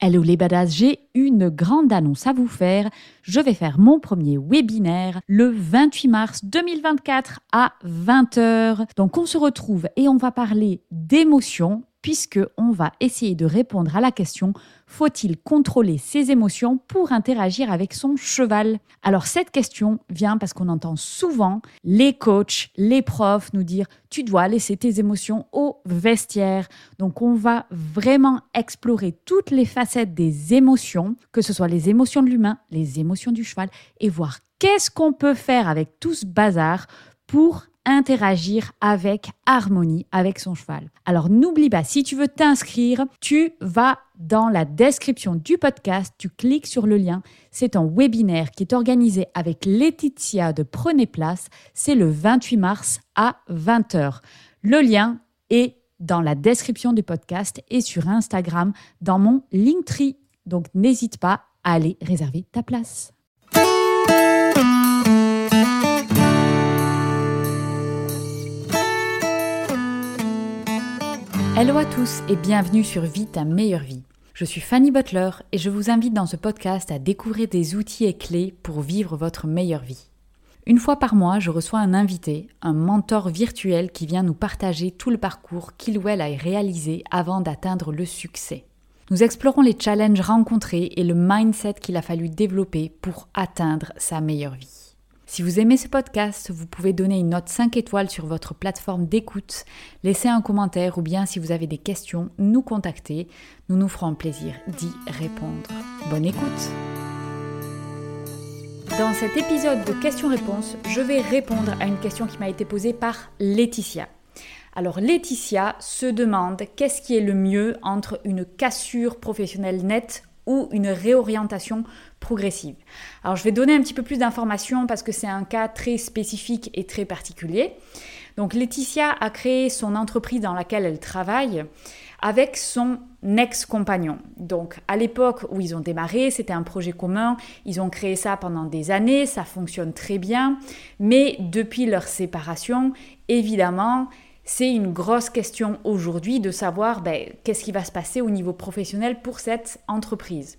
Hello les badass, j'ai une grande annonce à vous faire. Je vais faire mon premier webinaire le 28 mars 2024 à 20h. Donc on se retrouve et on va parler d'émotions puisque on va essayer de répondre à la question faut-il contrôler ses émotions pour interagir avec son cheval? Alors cette question vient parce qu'on entend souvent les coachs, les profs nous dire tu dois laisser tes émotions au vestiaire. Donc on va vraiment explorer toutes les facettes des émotions, que ce soit les émotions de l'humain, les émotions du cheval et voir qu'est-ce qu'on peut faire avec tout ce bazar pour interagir avec harmonie avec son cheval. Alors n'oublie pas, si tu veux t'inscrire, tu vas dans la description du podcast, tu cliques sur le lien. C'est un webinaire qui est organisé avec Laetitia de Prenez Place. C'est le 28 mars à 20h. Le lien est dans la description du podcast et sur Instagram dans mon Linktree. Donc n'hésite pas à aller réserver ta place. Hello à tous et bienvenue sur Vie ta meilleure vie. Je suis Fanny Butler et je vous invite dans ce podcast à découvrir des outils et clés pour vivre votre meilleure vie. Une fois par mois, je reçois un invité, un mentor virtuel qui vient nous partager tout le parcours qu'il ou elle a réalisé avant d'atteindre le succès. Nous explorons les challenges rencontrés et le mindset qu'il a fallu développer pour atteindre sa meilleure vie. Si vous aimez ce podcast, vous pouvez donner une note 5 étoiles sur votre plateforme d'écoute, laisser un commentaire ou bien si vous avez des questions, nous contacter. Nous nous ferons plaisir d'y répondre. Bonne écoute Dans cet épisode de questions-réponses, je vais répondre à une question qui m'a été posée par Laetitia. Alors Laetitia se demande qu'est-ce qui est le mieux entre une cassure professionnelle nette ou une réorientation progressive. Alors je vais donner un petit peu plus d'informations parce que c'est un cas très spécifique et très particulier. Donc Laetitia a créé son entreprise dans laquelle elle travaille avec son ex-compagnon. Donc à l'époque où ils ont démarré, c'était un projet commun, ils ont créé ça pendant des années, ça fonctionne très bien, mais depuis leur séparation, évidemment, c'est une grosse question aujourd'hui de savoir ben, qu'est-ce qui va se passer au niveau professionnel pour cette entreprise.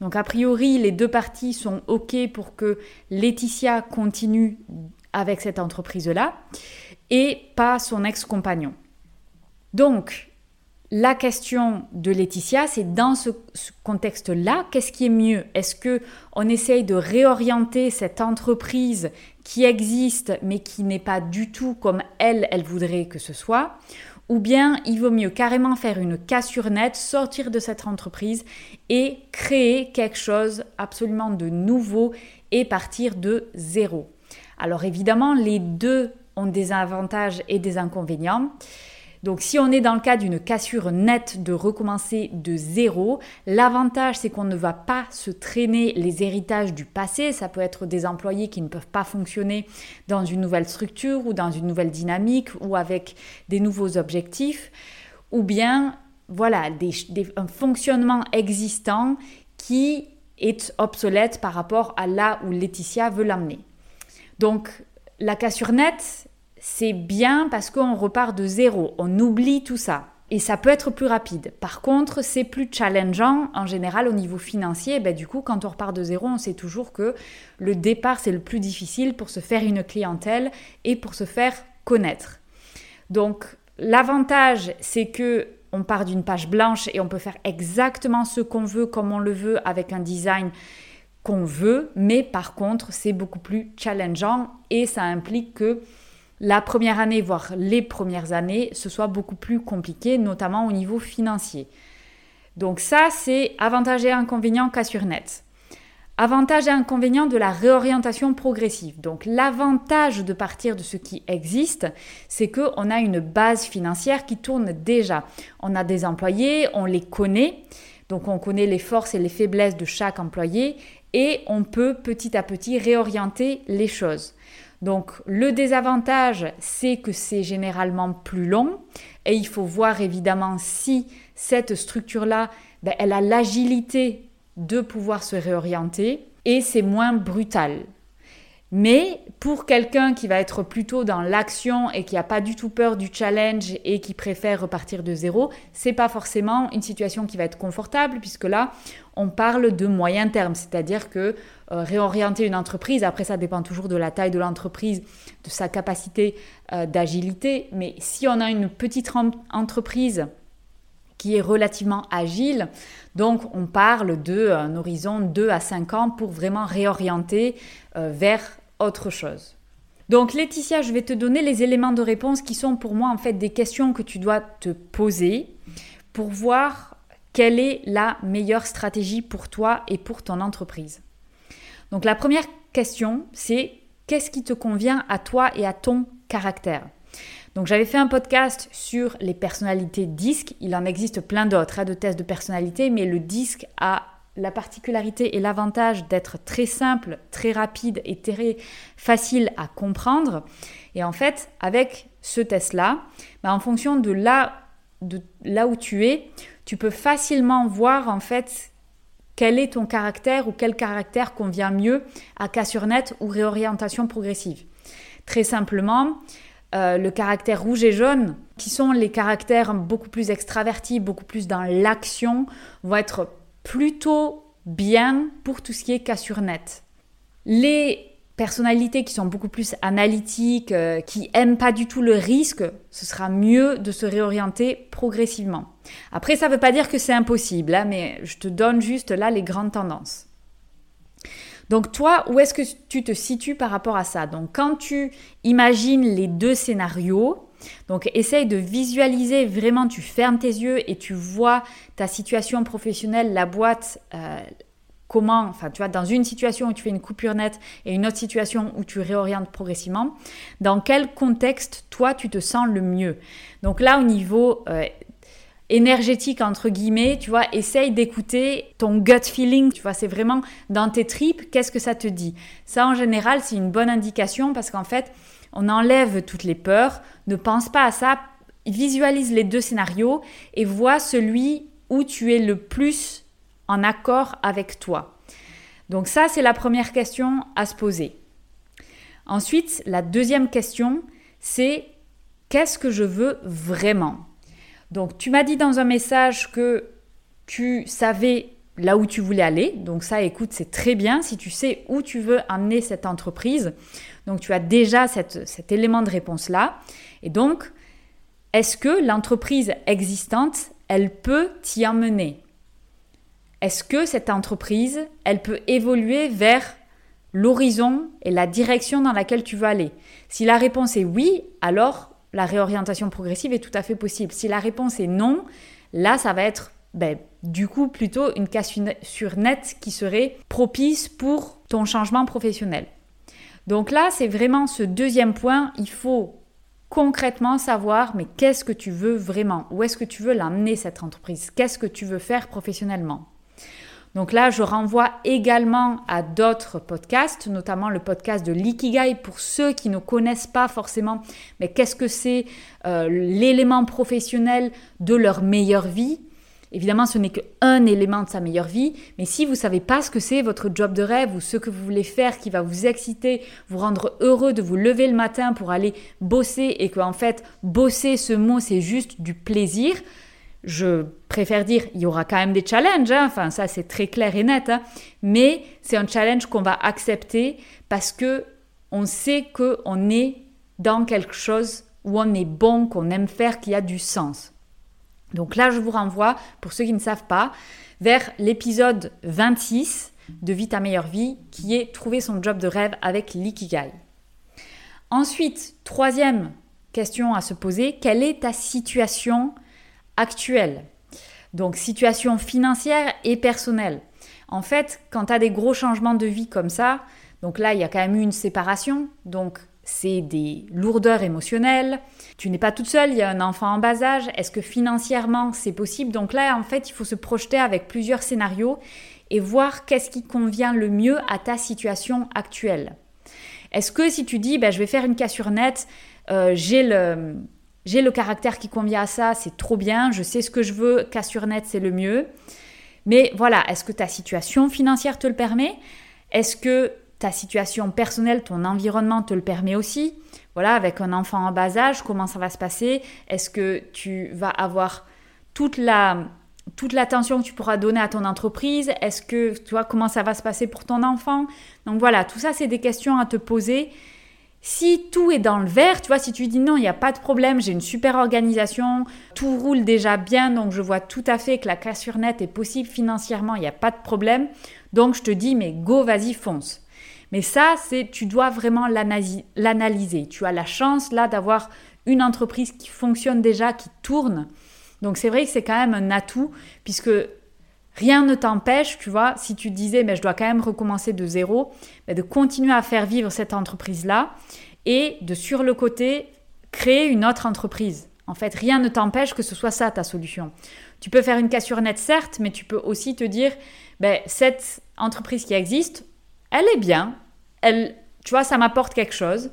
Donc a priori, les deux parties sont OK pour que Laetitia continue avec cette entreprise-là et pas son ex-compagnon. Donc, la question de Laetitia, c'est dans ce, contexte-là, qu'est-ce qui est mieux? Est-ce que on essaye de réorienter cette entreprise qui existe mais qui n'est pas du tout comme elle, elle voudrait que ce soit? Ou bien il vaut mieux carrément faire une cassure nette, sortir de cette entreprise et créer quelque chose absolument de nouveau et partir de zéro. Alors évidemment, les deux ont des avantages et des inconvénients. Donc si on est dans le cas d'une cassure nette de recommencer de zéro, l'avantage c'est qu'on ne va pas se traîner les héritages du passé. Ça peut être des employés qui ne peuvent pas fonctionner dans une nouvelle structure ou dans une nouvelle dynamique ou avec des nouveaux objectifs. Ou bien, voilà, un fonctionnement existant qui est obsolète par rapport à là où Laetitia veut l'amener. Donc la cassure nette, c'est bien parce qu'on repart de zéro, on oublie tout ça. Et ça peut être plus rapide. Par contre, c'est plus challengeant en général au niveau financier. Ben, du coup, quand on repart de zéro, on sait toujours que le départ, c'est le plus difficile pour se faire une clientèle et pour se faire connaître. Donc, l'avantage, c'est que on part d'une page blanche et on peut faire exactement ce qu'on veut, comme on le veut, avec un design qu'on veut. Mais par contre, c'est beaucoup plus challengeant et ça implique que la première année, voire les premières années, ce soit beaucoup plus compliqué, notamment au niveau financier. Donc ça, c'est avantage et inconvénient cassure net. Avantage et inconvénient de la réorientation progressive. Donc l'avantage de partir de ce qui existe, c'est qu'on a une base financière qui tourne déjà. On a des employés, on les connaît, donc on connaît les forces et les faiblesses de chaque employé et on peut petit à petit réorienter les choses. Donc le désavantage, c'est que c'est généralement plus long et il faut voir évidemment si cette structure-là, ben, elle a l'agilité de pouvoir se réorienter et c'est moins brutal. Mais pour quelqu'un qui va être plutôt dans l'action et qui n'a pas du tout peur du challenge et qui préfère repartir de zéro, c'est pas forcément une situation qui va être confortable puisque là, on parle de moyen terme, c'est-à-dire que euh, réorienter une entreprise, après ça dépend toujours de la taille de l'entreprise, de sa capacité euh, d'agilité, mais si on a une petite entreprise qui est relativement agile. Donc on parle d'un horizon 2 à 5 ans pour vraiment réorienter euh, vers autre chose. Donc Laetitia, je vais te donner les éléments de réponse qui sont pour moi en fait des questions que tu dois te poser pour voir quelle est la meilleure stratégie pour toi et pour ton entreprise. Donc la première question, c'est qu'est-ce qui te convient à toi et à ton caractère? Donc j'avais fait un podcast sur les personnalités disques, il en existe plein d'autres, hein, de tests de personnalité, mais le disque a la particularité et l'avantage d'être très simple, très rapide et très facile à comprendre. Et en fait, avec ce test-là, bah, en fonction de là, de là où tu es, tu peux facilement voir en fait quel est ton caractère ou quel caractère convient mieux à cas sur ou réorientation progressive. Très simplement, euh, le caractère rouge et jaune, qui sont les caractères beaucoup plus extravertis, beaucoup plus dans l'action, vont être plutôt bien pour tout ce qui est cassure net. Les personnalités qui sont beaucoup plus analytiques, euh, qui aiment pas du tout le risque, ce sera mieux de se réorienter progressivement. Après, ça ne veut pas dire que c'est impossible, hein, mais je te donne juste là les grandes tendances. Donc toi, où est-ce que tu te situes par rapport à ça? Donc quand tu imagines les deux scénarios, donc essaye de visualiser vraiment, tu fermes tes yeux et tu vois ta situation professionnelle, la boîte, euh, comment, enfin tu vois, dans une situation où tu fais une coupure nette et une autre situation où tu réorientes progressivement, dans quel contexte toi tu te sens le mieux. Donc là au niveau euh, énergétique entre guillemets, tu vois, essaye d'écouter ton gut feeling, tu vois, c'est vraiment dans tes tripes, qu'est-ce que ça te dit? Ça en général, c'est une bonne indication parce qu'en fait, on enlève toutes les peurs, ne pense pas à ça, visualise les deux scénarios et vois celui où tu es le plus en accord avec toi. Donc ça, c'est la première question à se poser. Ensuite, la deuxième question, c'est qu'est-ce que je veux vraiment? Donc tu m'as dit dans un message que tu savais là où tu voulais aller. Donc ça, écoute, c'est très bien si tu sais où tu veux amener cette entreprise. Donc tu as déjà cet élément de réponse-là. Et donc, est-ce que l'entreprise existante, elle peut t'y emmener? Est-ce que cette entreprise, elle peut évoluer vers l'horizon et la direction dans laquelle tu veux aller? Si la réponse est oui, alors la réorientation progressive est tout à fait possible. Si la réponse est non, là, ça va être ben, du coup plutôt une cassure nette qui serait propice pour ton changement professionnel. Donc là, c'est vraiment ce deuxième point. Il faut concrètement savoir, mais qu'est-ce que tu veux vraiment? Où est-ce que tu veux l'amener, cette entreprise? Qu'est-ce que tu veux faire professionnellement? Donc là, je renvoie également à d'autres podcasts, notamment le podcast de l'Ikigai pour ceux qui ne connaissent pas forcément, mais qu'est-ce que c'est euh, l'élément professionnel de leur meilleure vie? Évidemment, ce n'est qu'un élément de sa meilleure vie, mais si vous ne savez pas ce que c'est votre job de rêve ou ce que vous voulez faire qui va vous exciter, vous rendre heureux de vous lever le matin pour aller bosser et que en fait, bosser, ce mot, c'est juste du plaisir, je préfère dire, il y aura quand même des challenges, hein. enfin ça c'est très clair et net, hein. mais c'est un challenge qu'on va accepter parce que on sait qu'on est dans quelque chose où on est bon, qu'on aime faire, qui a du sens. Donc là, je vous renvoie, pour ceux qui ne savent pas, vers l'épisode 26 de Vie ta meilleure vie, qui est Trouver son job de rêve avec l'ikigai. Ensuite, troisième question à se poser, quelle est ta situation actuelle? Donc situation financière et personnelle. En fait, quand tu as des gros changements de vie comme ça, donc là, il y a quand même eu une séparation, donc c'est des lourdeurs émotionnelles. Tu n'es pas toute seule, il y a un enfant en bas âge. Est-ce que financièrement c'est possible? Donc là, en fait, il faut se projeter avec plusieurs scénarios et voir qu'est-ce qui convient le mieux à ta situation actuelle. Est-ce que si tu dis, ben, je vais faire une cassure nette, euh, j'ai le, j'ai le caractère qui convient à ça, c'est trop bien, je sais ce que je veux, cassure nette, c'est le mieux. Mais voilà, est-ce que ta situation financière te le permet? Est-ce que ta situation personnelle, ton environnement te le permet aussi? Voilà, avec un enfant en bas âge, comment ça va se passer? Est-ce que tu vas avoir toute la toute l'attention que tu pourras donner à ton entreprise? Est-ce que tu vois comment ça va se passer pour ton enfant? Donc voilà, tout ça c'est des questions à te poser. Si tout est dans le vert, tu vois, si tu dis non, il n'y a pas de problème, j'ai une super organisation, tout roule déjà bien, donc je vois tout à fait que la cassure nette est possible financièrement, il n'y a pas de problème. Donc je te dis, mais go, vas-y, fonce. Mais ça, c'est, tu dois vraiment l'analyser. Tu as la chance là d'avoir une entreprise qui fonctionne déjà, qui tourne. Donc c'est vrai que c'est quand même un atout, puisque rien ne t'empêche, tu vois, si tu disais, mais je dois quand même recommencer de zéro, ben, de continuer à faire vivre cette entreprise-là et de sur le côté créer une autre entreprise. En fait, rien ne t'empêche que ce soit ça ta solution. Tu peux faire une cassure nette, certes, mais tu peux aussi te dire, ben, cette entreprise qui existe, elle est bien, elle, tu vois, ça m'apporte quelque chose.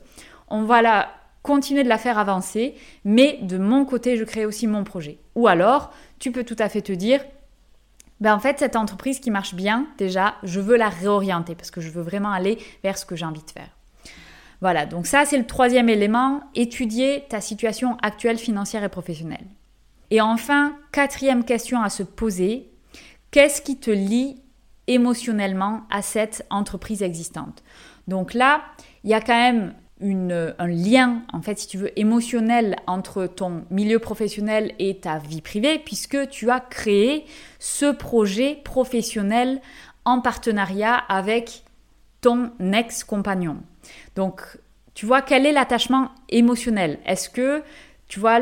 On va la continuer de la faire avancer, mais de mon côté, je crée aussi mon projet. Ou alors, tu peux tout à fait te dire, ben en fait, cette entreprise qui marche bien, déjà, je veux la réorienter parce que je veux vraiment aller vers ce que j'ai envie de faire. Voilà, donc ça, c'est le troisième élément, étudier ta situation actuelle financière et professionnelle. Et enfin, quatrième question à se poser, qu'est-ce qui te lie émotionnellement à cette entreprise existante Donc là, il y a quand même un lien, en fait, si tu veux, émotionnel entre ton milieu professionnel et ta vie privée, puisque tu as créé ce projet professionnel en partenariat avec ton ex-compagnon. Donc, tu vois, quel est l'attachement émotionnel? Est-ce que, tu vois,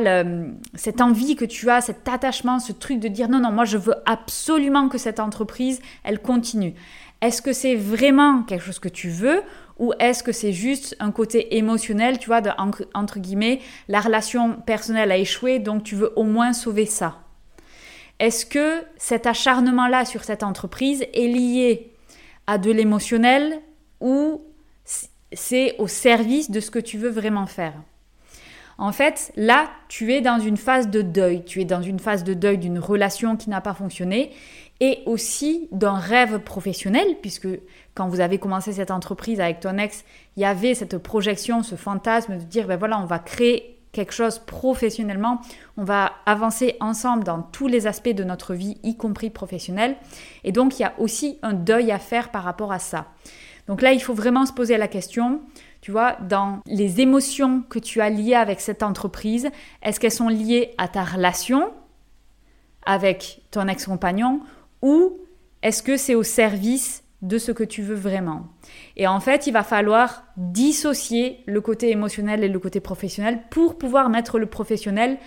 cette envie que tu as, cet attachement, ce truc de dire non, non, moi je veux absolument que cette entreprise, elle continue. Est-ce que c'est vraiment quelque chose que tu veux ou est-ce que c'est juste un côté émotionnel, tu vois, de, entre guillemets, la relation personnelle a échoué, donc tu veux au moins sauver ça? Est-ce que cet acharnement-là sur cette entreprise est lié à de l'émotionnel ou c'est au service de ce que tu veux vraiment faire? En fait, là, tu es dans une phase de deuil. Tu es dans une phase de deuil d'une relation qui n'a pas fonctionné et aussi d'un rêve professionnel, puisque quand vous avez commencé cette entreprise avec ton ex, il y avait cette projection, ce fantasme de dire, ben voilà, on va créer quelque chose professionnellement, on va avancer ensemble dans tous les aspects de notre vie, y compris professionnelle. Et donc, il y a aussi un deuil à faire par rapport à ça. Donc là, il faut vraiment se poser la question, tu vois, dans les émotions que tu as liées avec cette entreprise, est-ce qu'elles sont liées à ta relation avec ton ex-compagnon ou est-ce que c'est au service de ce que tu veux vraiment? Et en fait, il va falloir dissocier le côté émotionnel et le côté professionnel pour pouvoir mettre le professionnel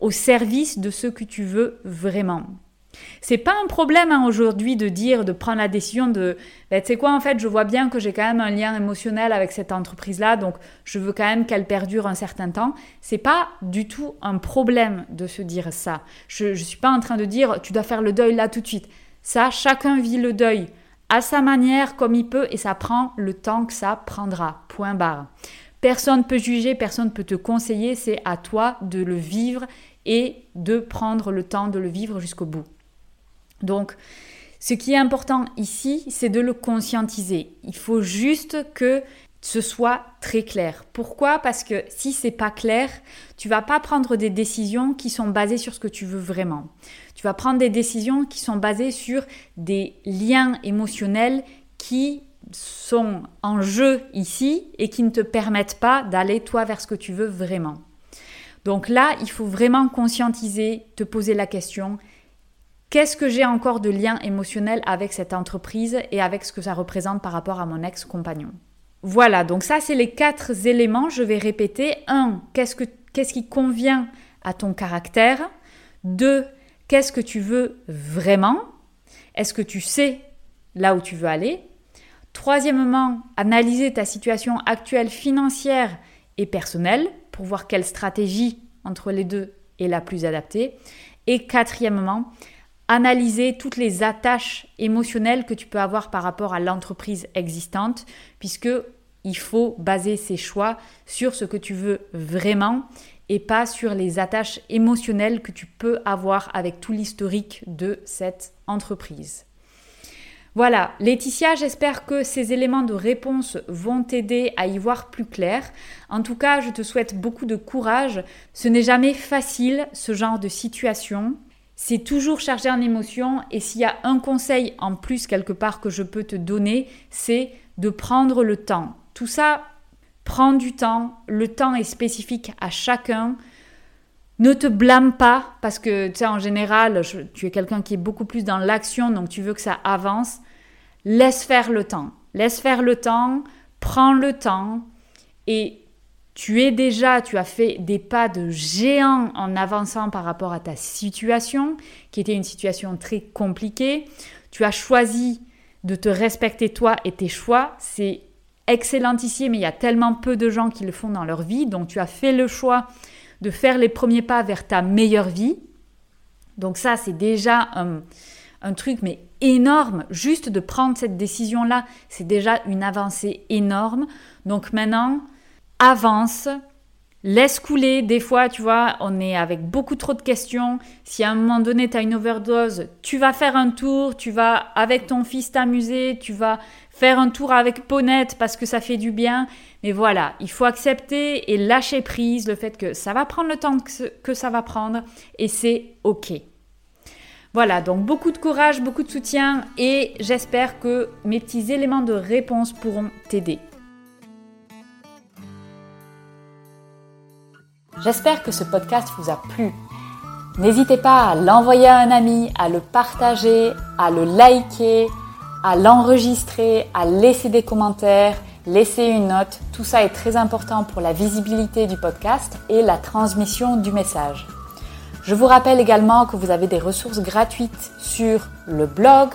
au service de ce que tu veux vraiment. C'est pas un problème hein, aujourd'hui de dire, de prendre la décision de, ben, tu sais quoi, en fait, je vois bien que j'ai quand même un lien émotionnel avec cette entreprise-là, donc je veux quand même qu'elle perdure un certain temps. C'est pas du tout un problème de se dire ça. Je, ne suis pas en train de dire, tu dois faire le deuil là tout de suite. Ça, chacun vit le deuil à sa manière, comme il peut, et ça prend le temps que ça prendra. Point barre. Personne peut juger, personne peut te conseiller, c'est à toi de le vivre et de prendre le temps de le vivre jusqu'au bout. Donc, ce qui est important ici, c'est de le conscientiser. Il faut juste que ce soit très clair. Pourquoi? Parce que si c'est pas clair, tu vas pas prendre des décisions qui sont basées sur ce que tu veux vraiment. Tu vas prendre des décisions qui sont basées sur des liens émotionnels qui sont en jeu ici et qui ne te permettent pas d'aller toi vers ce que tu veux vraiment. Donc là, il faut vraiment conscientiser, te poser la question, Qu'est-ce que j'ai encore de lien émotionnel avec cette entreprise et avec ce que ça représente par rapport à mon ex-compagnon? Voilà, donc ça c'est les quatre éléments, je vais répéter. Un, qu'est-ce, que, qu'est-ce qui convient à ton caractère? Deux, qu'est-ce que tu veux vraiment? Est-ce que tu sais là où tu veux aller? Troisièmement, analyser ta situation actuelle financière et personnelle pour voir quelle stratégie entre les deux est la plus adaptée. Et quatrièmement, analyser toutes les attaches émotionnelles que tu peux avoir par rapport à l'entreprise existante, puisque il faut baser ses choix sur ce que tu veux vraiment et pas sur les attaches émotionnelles que tu peux avoir avec tout l'historique de cette entreprise. Voilà, Laetitia, j'espère que ces éléments de réponse vont t'aider à y voir plus clair. En tout cas, je te souhaite beaucoup de courage. Ce n'est jamais facile, ce genre de situation. C'est toujours chargé en émotions et s'il y a un conseil en plus quelque part que je peux te donner, c'est de prendre le temps. Tout ça prend du temps, le temps est spécifique à chacun. Ne te blâme pas parce que tu sais, en général, tu es quelqu'un qui est beaucoup plus dans l'action, donc tu veux que ça avance. Laisse faire le temps. Laisse faire le temps, prends le temps et tu es déjà, tu as fait des pas de géant en avançant par rapport à ta situation, qui était une situation très compliquée. Tu as choisi de te respecter toi et tes choix. C'est excellent ici, mais il y a tellement peu de gens qui le font dans leur vie. Donc tu as fait le choix de faire les premiers pas vers ta meilleure vie. Donc ça, c'est déjà un, truc, mais énorme. Juste de prendre cette décision-là, c'est déjà une avancée énorme. Donc maintenant, avance, laisse couler. Des fois, tu vois, on est avec beaucoup trop de questions. Si à un moment donné, tu as une overdose, tu vas faire un tour, tu vas avec ton fils t'amuser, tu vas faire un tour avec Ponette parce que ça fait du bien. Mais voilà, il faut accepter et lâcher prise le fait que ça va prendre le temps que ça va prendre et c'est OK. Voilà, donc beaucoup de courage, beaucoup de soutien et j'espère que mes petits éléments de réponse pourront t'aider. J'espère que ce podcast vous a plu. N'hésitez pas à l'envoyer à un ami, à le partager, à le liker, à l'enregistrer, à laisser des commentaires, laisser une note. Tout ça est très important pour la visibilité du podcast et la transmission du message. Je vous rappelle également que vous avez des ressources gratuites sur le blog,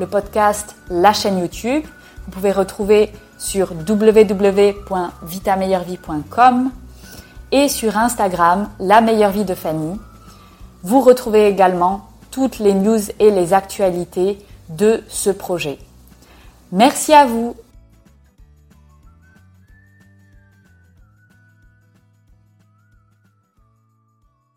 le podcast, la chaîne YouTube. Vous pouvez retrouver sur www.vitameilleurvie.com et sur Instagram, la meilleure vie de Fanny. Vous retrouvez également toutes les news et les actualités de ce projet. Merci à vous